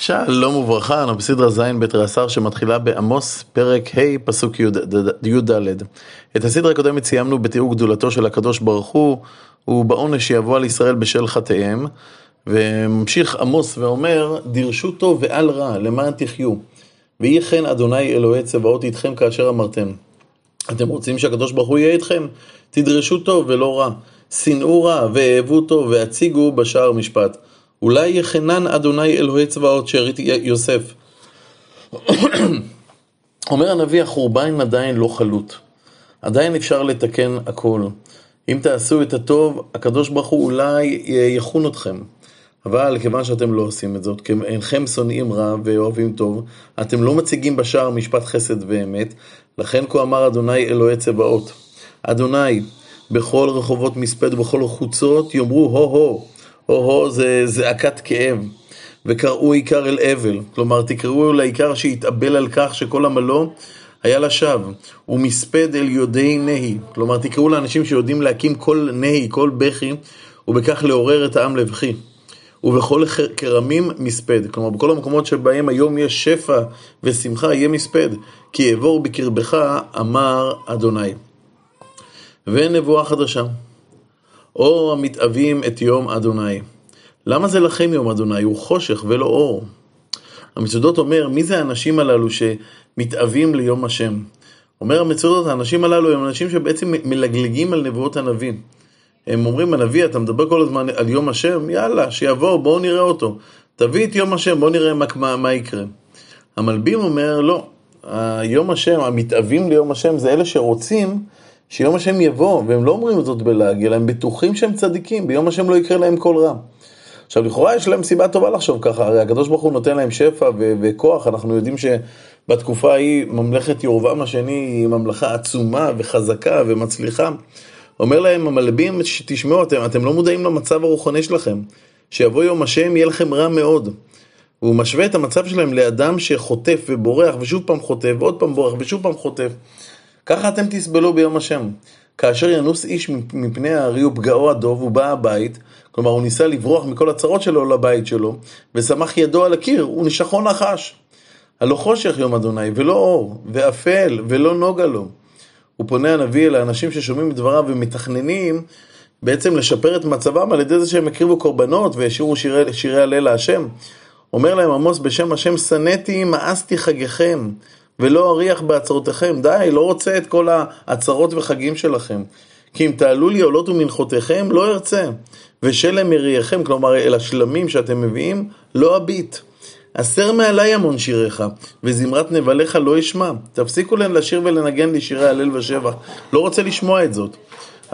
שלום וברכה, אנחנו בסדרה ז' בתריסר שמתחילה בעמוס, פרק ה', פסוק י"ד. את הסדרה הקודמת סיימנו בתיאור גדולתו של הקדוש ברוך הוא, ובעונש שיבוא על ישראל בשל חטאיהם, וממשיך עמוס ואומר, דירשו טוב ואל רע, למען תחיו. ויהי כן אדוני אלוהי צבאות איתכם כאשר אמרתם. אתם רוצים שהקדוש ברוך הוא יהיה איתכם? תדרשו טוב ולא רע. שנאו רע ואהבו טוב והציגו בשער משפט. אולי יחנן אדוני אלוהי צבאות שארית יוסף. אומר הנביא, החורבן עדיין לא חלוט. עדיין אפשר לתקן הכל. אם תעשו את הטוב, הקדוש ברוך הוא אולי יחון אתכם. אבל כיוון שאתם לא עושים את זאת, כי אינכם שונאים רע ואוהבים טוב, אתם לא מציגים בשער משפט חסד ואמת, לכן כה אמר אדוני אלוהי צבאות. אדוני, בכל רחובות מספד ובכל חוצות יאמרו הו-הו, הו-הו זה זעקת כאב, וקראו עיקר אל אבל, כלומר תקראו לעיקר שהתאבל על כך שכל עמלו היה לשווא, ומספד אל יודעי נהי, כלומר תקראו לאנשים שיודעים להקים כל נהי, כל בכי, ובכך לעורר את העם לבכי. ובכל כרמים מספד, כלומר בכל המקומות שבהם היום יש שפע ושמחה יהיה מספד, כי אעבור בקרבך אמר אדוני. ונבואה חדשה. אור המתאבים את יום אדוני. למה זה לכם יום אדוני? הוא חושך ולא אור. המצודות אומר, מי זה האנשים הללו שמתאבים ליום השם? אומר המצודות, האנשים הללו הם אנשים שבעצם מלגלגים על נבואות הנביא. הם אומרים, הנביא, אתה מדבר כל הזמן על יום השם? יאללה, שיבוא, בואו נראה אותו. תביא את יום השם, בואו נראה מה, מה, מה יקרה. המלבים אומר, לא, יום השם, המתאבים ליום השם זה אלה שרוצים שיום השם יבוא, והם לא אומרים זאת בלעג, אלא הם בטוחים שהם צדיקים, ביום השם לא יקרה להם כל רע. עכשיו, לכאורה יש להם סיבה טובה לחשוב ככה, הרי הקדוש ברוך הוא נותן להם שפע ו- וכוח, אנחנו יודעים שבתקופה ההיא ממלכת ירובעם השני היא ממלכה עצומה וחזקה ומצליחה. אומר להם המלבים, תשמעו, אתם, אתם לא מודעים למצב הרוחני שלכם, שיבוא יום השם יהיה לכם רע מאוד. והוא משווה את המצב שלהם לאדם שחוטף ובורח ושוב פעם חוטף ועוד פעם בורח ושוב פעם חוטף. ככה אתם תסבלו ביום השם. כאשר ינוס איש מפני הארי ופגעו הדוב, הוא בא הבית, כלומר הוא ניסה לברוח מכל הצרות שלו לבית שלו, ושמח ידו על הקיר, ונשכו נחש. הלא חושך יום אדוני, ולא אור, ואפל, ולא נוגה לו. הוא פונה הנביא אל האנשים ששומעים את דבריו ומתכננים בעצם לשפר את מצבם על ידי זה שהם הקריבו קורבנות וישירו שירי, שירי הלל להשם. אומר להם עמוס בשם השם שנאתי מאסתי חגיכם ולא אריח בעצרותיכם. די, לא רוצה את כל העצרות וחגים שלכם. כי אם תעלו לי עולות ומנחותיכם, לא ארצה. ושלם מריעיכם, כלומר אל השלמים שאתם מביאים, לא אביט. הסר מעלי המון שיריך, וזמרת נבליך לא אשמע. תפסיקו להם לשיר ולנגן לי שירי הלל ושבח. לא רוצה לשמוע את זאת.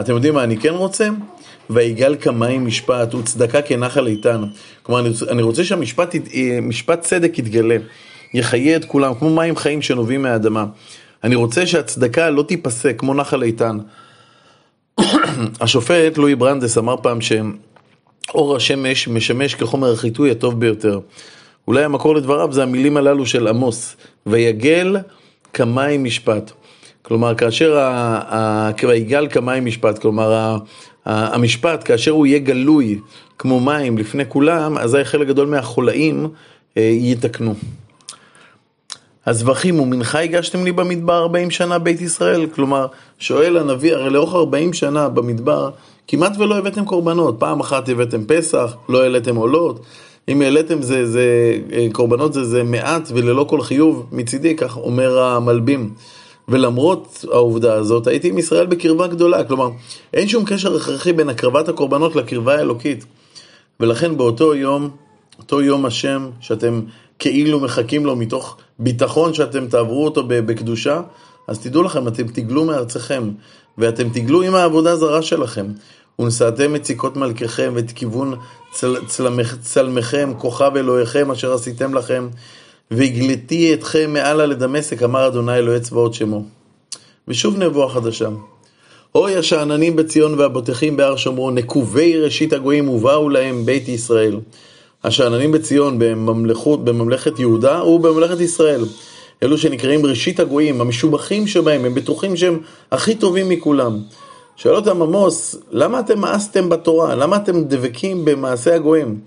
אתם יודעים מה אני כן רוצה? ויגל כמים משפט וצדקה כנחל איתן. כלומר, אני רוצה שהמשפט משפט צדק יתגלה. יחיה את כולם, כמו מים חיים שנובעים מהאדמה. אני רוצה שהצדקה לא תיפסק, כמו נחל איתן. השופט לואי ברנדס אמר פעם שאור השמש משמש כחומר החיטוי הטוב ביותר. אולי המקור לדבריו זה המילים הללו של עמוס, ויגל כמים משפט. כלומר, כאשר ויגל כמים משפט, כלומר, המשפט, כאשר הוא יהיה גלוי כמו מים לפני כולם, אזי חלק גדול מהחולאים אה, יתקנו. הזבחים ומנחה הגשתם לי במדבר 40 שנה בית ישראל? כלומר, שואל הנביא, הרי לאורך 40 שנה במדבר, כמעט ולא הבאתם קורבנות. פעם אחת הבאתם פסח, לא העליתם עולות. אם העליתם זה, זה, אה, קורבנות זה, זה מעט וללא כל חיוב מצידי, כך אומר המלבים. ולמרות העובדה הזאת, הייתי עם ישראל בקרבה גדולה. כלומר, אין שום קשר הכרחי בין הקרבת הקורבנות לקרבה האלוקית. ולכן באותו יום, אותו יום השם, שאתם כאילו מחכים לו מתוך ביטחון שאתם תעברו אותו בקדושה, אז תדעו לכם, אתם תגלו מארצכם, ואתם תגלו עם העבודה זרה שלכם. ונשאתם מציקות מלככם ואת כיוון צל, צלמך, צלמכם, כוכב אלוהיכם אשר עשיתם לכם, והגליתי אתכם מעלה לדמשק, אמר אדוני אלוהי צבאות שמו. ושוב נבואה חדשה. אוי השאננים בציון והבוטחים בהר שומרון, נקובי ראשית הגויים ובאו להם בית ישראל. השאננים בציון בממלכות, בממלכת יהודה ובממלכת ישראל. אלו שנקראים ראשית הגויים, המשובחים שבהם, הם בטוחים שהם הכי טובים מכולם. שואל אותם עמוס, למה אתם מאסתם בתורה? למה אתם דבקים במעשה הגויים?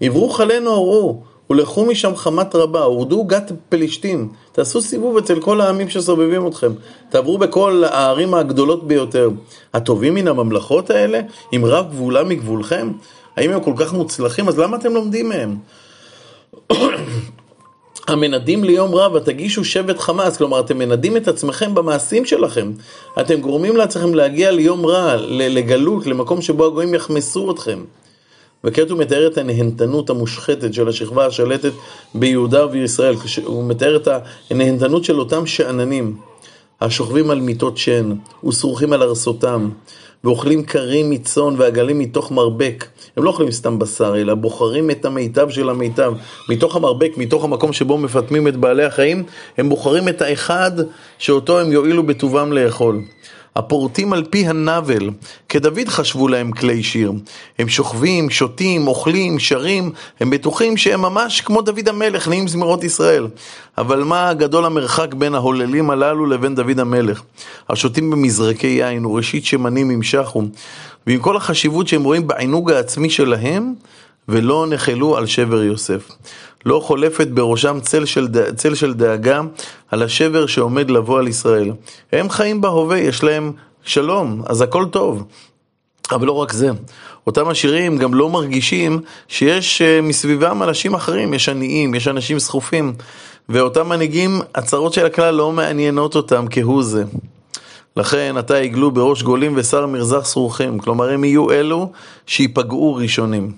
יברוך עלינו אורו, ולכו משם חמת רבה, הורדו גת פלישתים, תעשו סיבוב אצל כל העמים שסובבים אתכם, תעברו בכל הערים הגדולות ביותר. הטובים מן הממלכות האלה, עם רב גבולה מגבולכם? האם הם כל כך מוצלחים? אז למה אתם לומדים מהם? המנדים ליום רע ותגישו שבט חמאס, כלומר אתם מנדים את עצמכם במעשים שלכם, אתם גורמים לעצמכם להגיע ליום רע, לגלות, למקום שבו הגויים יחמסו אתכם. וכעת הוא מתאר את הנהנתנות המושחתת של השכבה השלטת ביהודה ובישראל, הוא מתאר את הנהנתנות של אותם שאננים, השוכבים על מיטות שן ושרוכים על ארסותם, ואוכלים קרים מצאן ועגלים מתוך מרבק. הם לא אוכלים סתם בשר, אלא בוחרים את המיטב של המיטב. מתוך המרבק, מתוך המקום שבו מפטמים את בעלי החיים, הם בוחרים את האחד שאותו הם יואילו בטובם לאכול. הפורטים על פי הנבל, כדוד חשבו להם כלי שיר. הם שוכבים, שותים, אוכלים, שרים, הם בטוחים שהם ממש כמו דוד המלך, נהיים זמירות ישראל. אבל מה גדול המרחק בין ההוללים הללו לבין דוד המלך? השותים במזרקי יין וראשית שמנים ימשכו, ועם כל החשיבות שהם רואים בעינוג העצמי שלהם, ולא נחלו על שבר יוסף. לא חולפת בראשם צל של, צל של דאגה על השבר שעומד לבוא על ישראל. הם חיים בהווה, יש להם שלום, אז הכל טוב. אבל לא רק זה, אותם עשירים גם לא מרגישים שיש אה, מסביבם אנשים אחרים, יש עניים, יש אנשים סחופים, ואותם מנהיגים, הצרות של הכלל לא מעניינות אותם כהוא זה. לכן עתה יגלו בראש גולים ושר מרזח סרוכים, כלומר הם יהיו אלו שיפגעו ראשונים.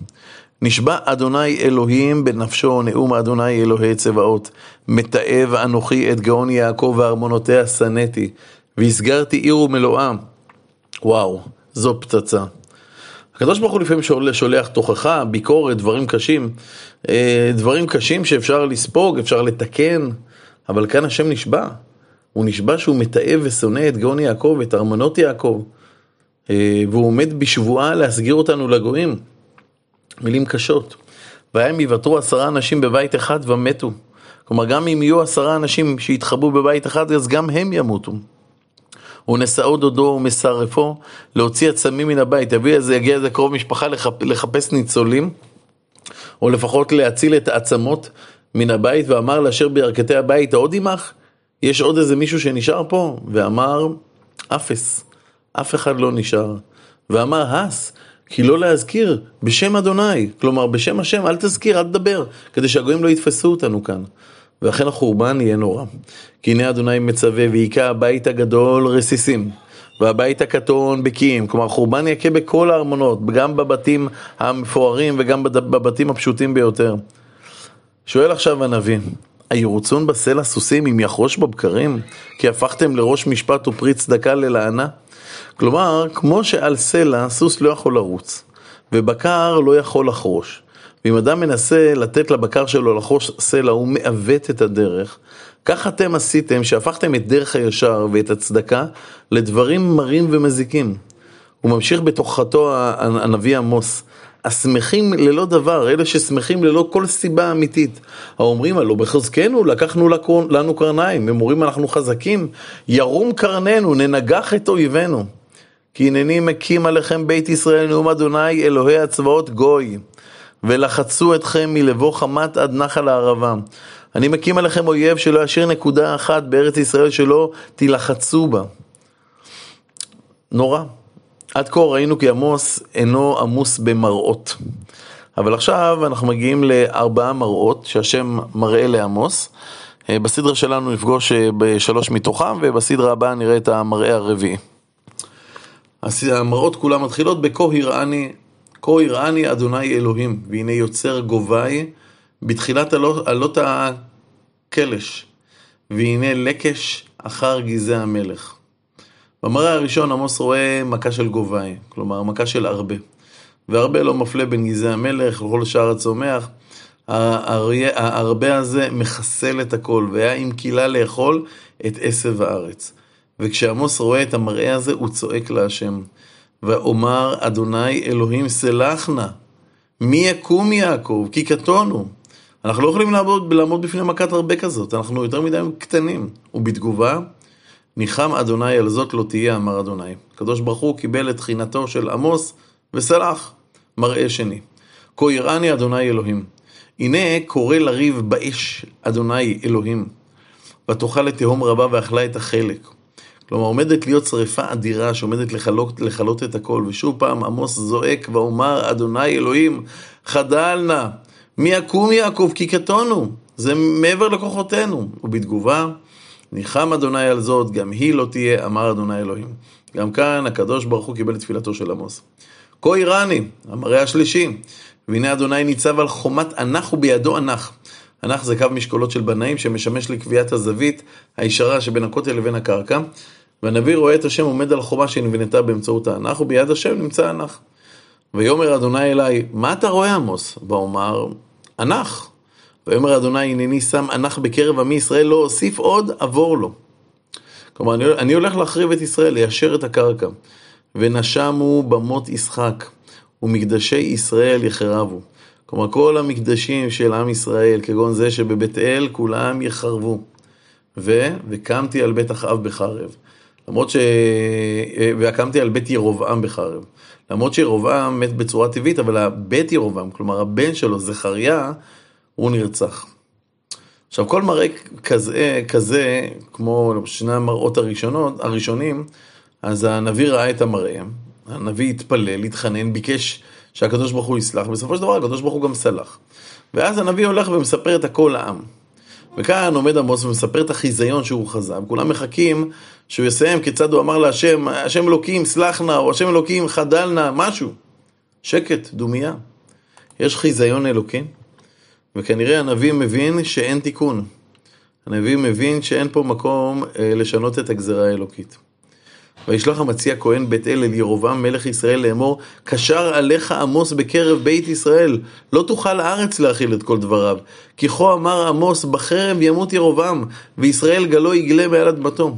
נשבע אדוני אלוהים בנפשו, נאום אדוני אלוהי צבאות. מתעב אנוכי את גאון יעקב וארמונותיה שנאתי, והסגרתי עיר ומלואה. וואו, זו פצצה. הקדוש ברוך הוא לפעמים שולח תוכחה, ביקורת, דברים קשים, אה, דברים קשים שאפשר לספוג, אפשר לתקן, אבל כאן השם נשבע. הוא נשבע שהוא מתעב ושונא את גאון יעקב, את ארמונות יעקב, אה, והוא עומד בשבועה להסגיר אותנו לגויים. מילים קשות. והם יוותרו עשרה אנשים בבית אחד ומתו. כלומר, גם אם יהיו עשרה אנשים שיתחבאו בבית אחד, אז גם הם ימותו. ונשאו דודו ומסרפו להוציא עצמים מן הבית. יביא איזה, יגיע איזה קרוב משפחה לחפ, לחפש ניצולים, או לפחות להציל את העצמות מן הבית, ואמר לאשר בירכתי הבית, עוד עמך? יש עוד איזה מישהו שנשאר פה? ואמר, אפס, אף אחד לא נשאר. ואמר, הס, כי לא להזכיר בשם אדוני, כלומר בשם השם, אל תזכיר, אל תדבר, כדי שהגויים לא יתפסו אותנו כאן. ואכן החורבן יהיה נורא. כי הנה אדוני מצווה והיכה הבית הגדול רסיסים, והבית הקטון בקיאים, כלומר חורבן יכה בכל הארמונות, גם בבתים המפוארים וגם בבתים הפשוטים ביותר. שואל עכשיו הנביא, הירוצון בסלע סוסים אם יחרוש בבקרים? כי הפכתם לראש משפט ופרי צדקה ללענה? כלומר, כמו שעל סלע סוס לא יכול לרוץ, ובקר לא יכול לחרוש. ואם אדם מנסה לתת לבקר שלו לחרוש סלע, הוא מעוות את הדרך. כך אתם עשיתם שהפכתם את דרך הישר ואת הצדקה לדברים מרים ומזיקים. הוא ממשיך בתוכחתו הנביא עמוס. השמחים ללא דבר, אלה ששמחים ללא כל סיבה אמיתית. האומרים הלא בחזקנו לקחנו לנו קרניים, הם אומרים אנחנו חזקים, ירום קרננו, ננגח את אויבינו. כי הנני מקים עליכם בית ישראל נאום אדוני אלוהי הצבאות גוי, ולחצו אתכם מלבוא חמת עד נחל הערבה. אני מקים עליכם אויב שלא ישאיר נקודה אחת בארץ ישראל שלא תילחצו בה. נורא. עד כה ראינו כי עמוס אינו עמוס במראות. אבל עכשיו אנחנו מגיעים לארבעה מראות שהשם מראה לעמוס. אה, בסדרה שלנו נפגוש אה, בשלוש מתוכם, ובסדרה הבאה נראה את המראה הרביעי. המראות כולם מתחילות בכה יראני, כה יראני אדוני אלוהים, והנה יוצר גובי בתחילת עלות הקלש, והנה לקש אחר גזעי המלך. במראה הראשון עמוס רואה מכה של גובי, כלומר מכה של הרבה. והרבה לא מפלה בין גזעי המלך וכל שאר הצומח. הרבה הזה מחסל את הכל, והיה עם קילה לאכול את עשב הארץ. וכשעמוס רואה את המראה הזה, הוא צועק להשם. ואומר אדוני אלוהים סלח נא, מי יקום יעקב? כי קטונו. אנחנו לא יכולים לעמוד, לעמוד בפני מכת הרבה כזאת, אנחנו יותר מדי קטנים. ובתגובה, ניחם אדוני על זאת לא תהיה, אמר אדוני. הקדוש ברוך הוא קיבל את תחינתו של עמוס וסלח, מראה שני. כה יראני אדוני אלוהים. הנה קורא לריב באש, אדוני אלוהים, ותאכל לתהום רבה ואכלה את החלק. כלומר, עומדת להיות שריפה אדירה שעומדת לכלות, לכלות את הכל, ושוב פעם עמוס זועק ואומר, אדוני אלוהים, חדל נא, מי יקום יעקב כי קטונו, זה מעבר לכוחותינו. ובתגובה, ניחם אדוני על זאת, גם היא לא תהיה, אמר אדוני אלוהים. גם כאן הקדוש ברוך הוא קיבל את תפילתו של עמוס. כה איראני, המראה השלישי, והנה אדוני ניצב על חומת אנח ובידו אנח. אנח זה קו משקולות של בנאים שמשמש לקביעת הזווית הישרה שבין הכותל לבין הקרקע. והנביא רואה את השם עומד על חומה שנבנתה באמצעות האנח, וביד השם נמצא אנח. ויאמר אדוני אליי, מה אתה רואה עמוס? ואומר, אנח. ויאמר אדוני, הנני שם אנח בקרב עמי ישראל, לא אוסיף עוד, עבור לו. כלומר, אני, אני הולך להחריב את ישראל, ליישר את הקרקע. ונשמו במות ישחק, ומקדשי ישראל יחרבו. כלומר, כל המקדשים של עם ישראל, כגון זה שבבית אל, כולם יחרבו. ו... וקמתי על בית אחאב בחרב. למרות ש... והקמתי על בית ירובעם בחרב. למרות שירובעם מת בצורה טבעית, אבל הבית ירובעם, כלומר הבן שלו, זכריה, הוא נרצח. עכשיו, כל מראה כזה, כזה, כמו שני המראות הראשונות, הראשונים, אז הנביא ראה את המראה, הנביא התפלל, התחנן, ביקש שהקדוש ברוך הוא יסלח, בסופו של דבר הקדוש ברוך הוא גם סלח. ואז הנביא הולך ומספר את הכל לעם. וכאן עומד עמוס ומספר את החיזיון שהוא חזה, וכולם מחכים שהוא יסיים כיצד הוא אמר להשם, השם אלוקים סלח נא, או השם אלוקים חדל נא, משהו. שקט, דומייה. יש חיזיון אלוקי, וכנראה הנביא מבין שאין תיקון. הנביא מבין שאין פה מקום אה, לשנות את הגזרה האלוקית. וישלח המציע כהן בית אל אל ירובעם מלך ישראל לאמור, קשר עליך עמוס בקרב בית ישראל, לא תוכל הארץ להכיל את כל דבריו. כי כה אמר עמוס, בחרב ימות ירובעם, וישראל גלו יגלה מעל אדמתו.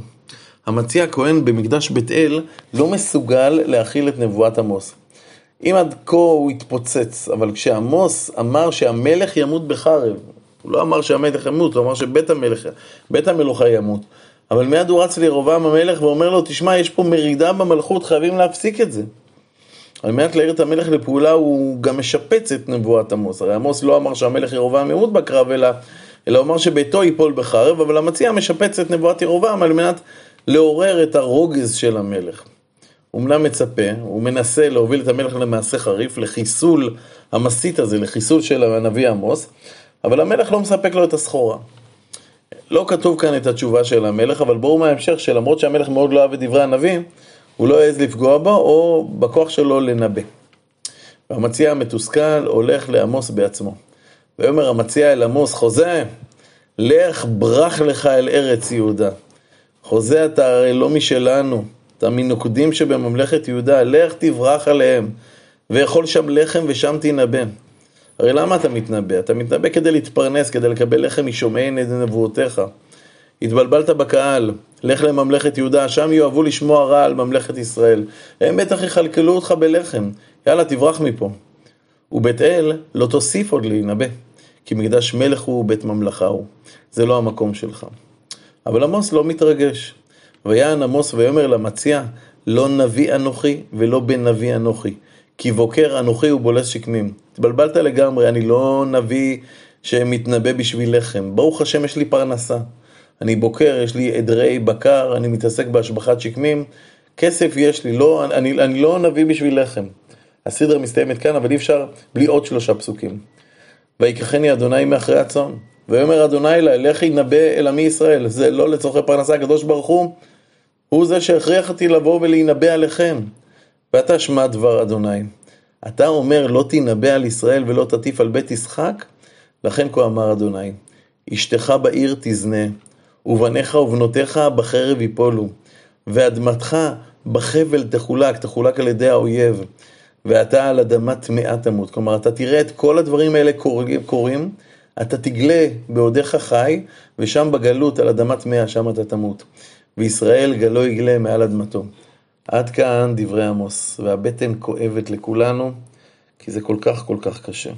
המציע הכהן במקדש בית אל לא מסוגל להכיל את נבואת עמוס. אם עד כה הוא התפוצץ, אבל כשעמוס אמר שהמלך ימות בחרב, הוא לא אמר שהמלך ימות, הוא אמר שבית המלך, בית המלוכה ימות. אבל מיד הוא רץ לירובעם המלך ואומר לו, תשמע, יש פה מרידה במלכות, חייבים להפסיק את זה. על מנת להעיר את המלך לפעולה, הוא גם משפץ את נבואת עמוס. הרי עמוס לא אמר שהמלך ירובעם ימות בקרב, אלא, אלא אמר שביתו ייפול בחרב, אבל המציע משפץ את נבואת ירובעם על מנת לעורר את הרוגז של המלך. הוא אמנם מצפה, הוא מנסה להוביל את המלך למעשה חריף, לחיסול המסית הזה, לחיסול של הנביא עמוס, אבל המלך לא מספק לו את הסחורה. לא כתוב כאן את התשובה של המלך, אבל ברור מההמשך שלמרות שהמלך מאוד לא אהב את דברי הנביא, הוא לא העז לפגוע בו, או בכוח שלו לנבא. והמציע המתוסכל הולך לעמוס בעצמו. ויאמר המציע אל עמוס, חוזה, לך ברח לך אל ארץ יהודה. חוזה אתה הרי לא משלנו, אתה מנוקדים שבממלכת יהודה, לך תברח עליהם, ואכול שם לחם ושם תנבא. הרי למה אתה מתנבא? אתה מתנבא כדי להתפרנס, כדי לקבל לחם משומעי נבואותיך. התבלבלת בקהל, לך לממלכת יהודה, שם יאהבו לשמוע רע על ממלכת ישראל. הם בטח יכלכלו אותך בלחם, יאללה תברח מפה. ובית אל לא תוסיף עוד להינבא, כי מקדש מלך הוא ובית ממלכה הוא. זה לא המקום שלך. אבל עמוס לא מתרגש. ויען עמוס ויאמר למציע, לא נביא אנוכי ולא בן נביא אנוכי. כי בוקר אנוכי ובולס שקמים. התבלבלת לגמרי, אני לא נביא שמתנבא בשביל לחם. ברוך השם, יש לי פרנסה. אני בוקר, יש לי עדרי בקר, אני מתעסק בהשבחת שקמים. כסף יש לי, לא, אני, אני לא נביא בשביל לחם. הסדרה מסתיימת כאן, אבל אי אפשר בלי עוד שלושה פסוקים. ויקחני אדוני מאחרי הצאן. ויאמר אדוני אלי, לך ינבא אל עמי ישראל. זה לא לצורכי פרנסה, הקדוש ברוך הוא, הוא זה שהכריח אותי לבוא ולהינבא עליכם. ואתה שמע דבר אדוני. אתה אומר לא תנבא על ישראל ולא תטיף על בית ישחק? לכן כה אמר אדוני, אשתך בעיר תזנה, ובניך ובנותיך בחרב יפולו, ואדמתך בחבל תחולק, תחולק על ידי האויב, ואתה על אדמה טמאה תמות. כלומר, אתה תראה את כל הדברים האלה קורים, אתה תגלה בעודך חי, ושם בגלות, על אדמה טמאה, שם אתה תמות. וישראל גלו יגלה מעל אדמתו. עד כאן דברי עמוס, והבטן כואבת לכולנו, כי זה כל כך כל כך קשה.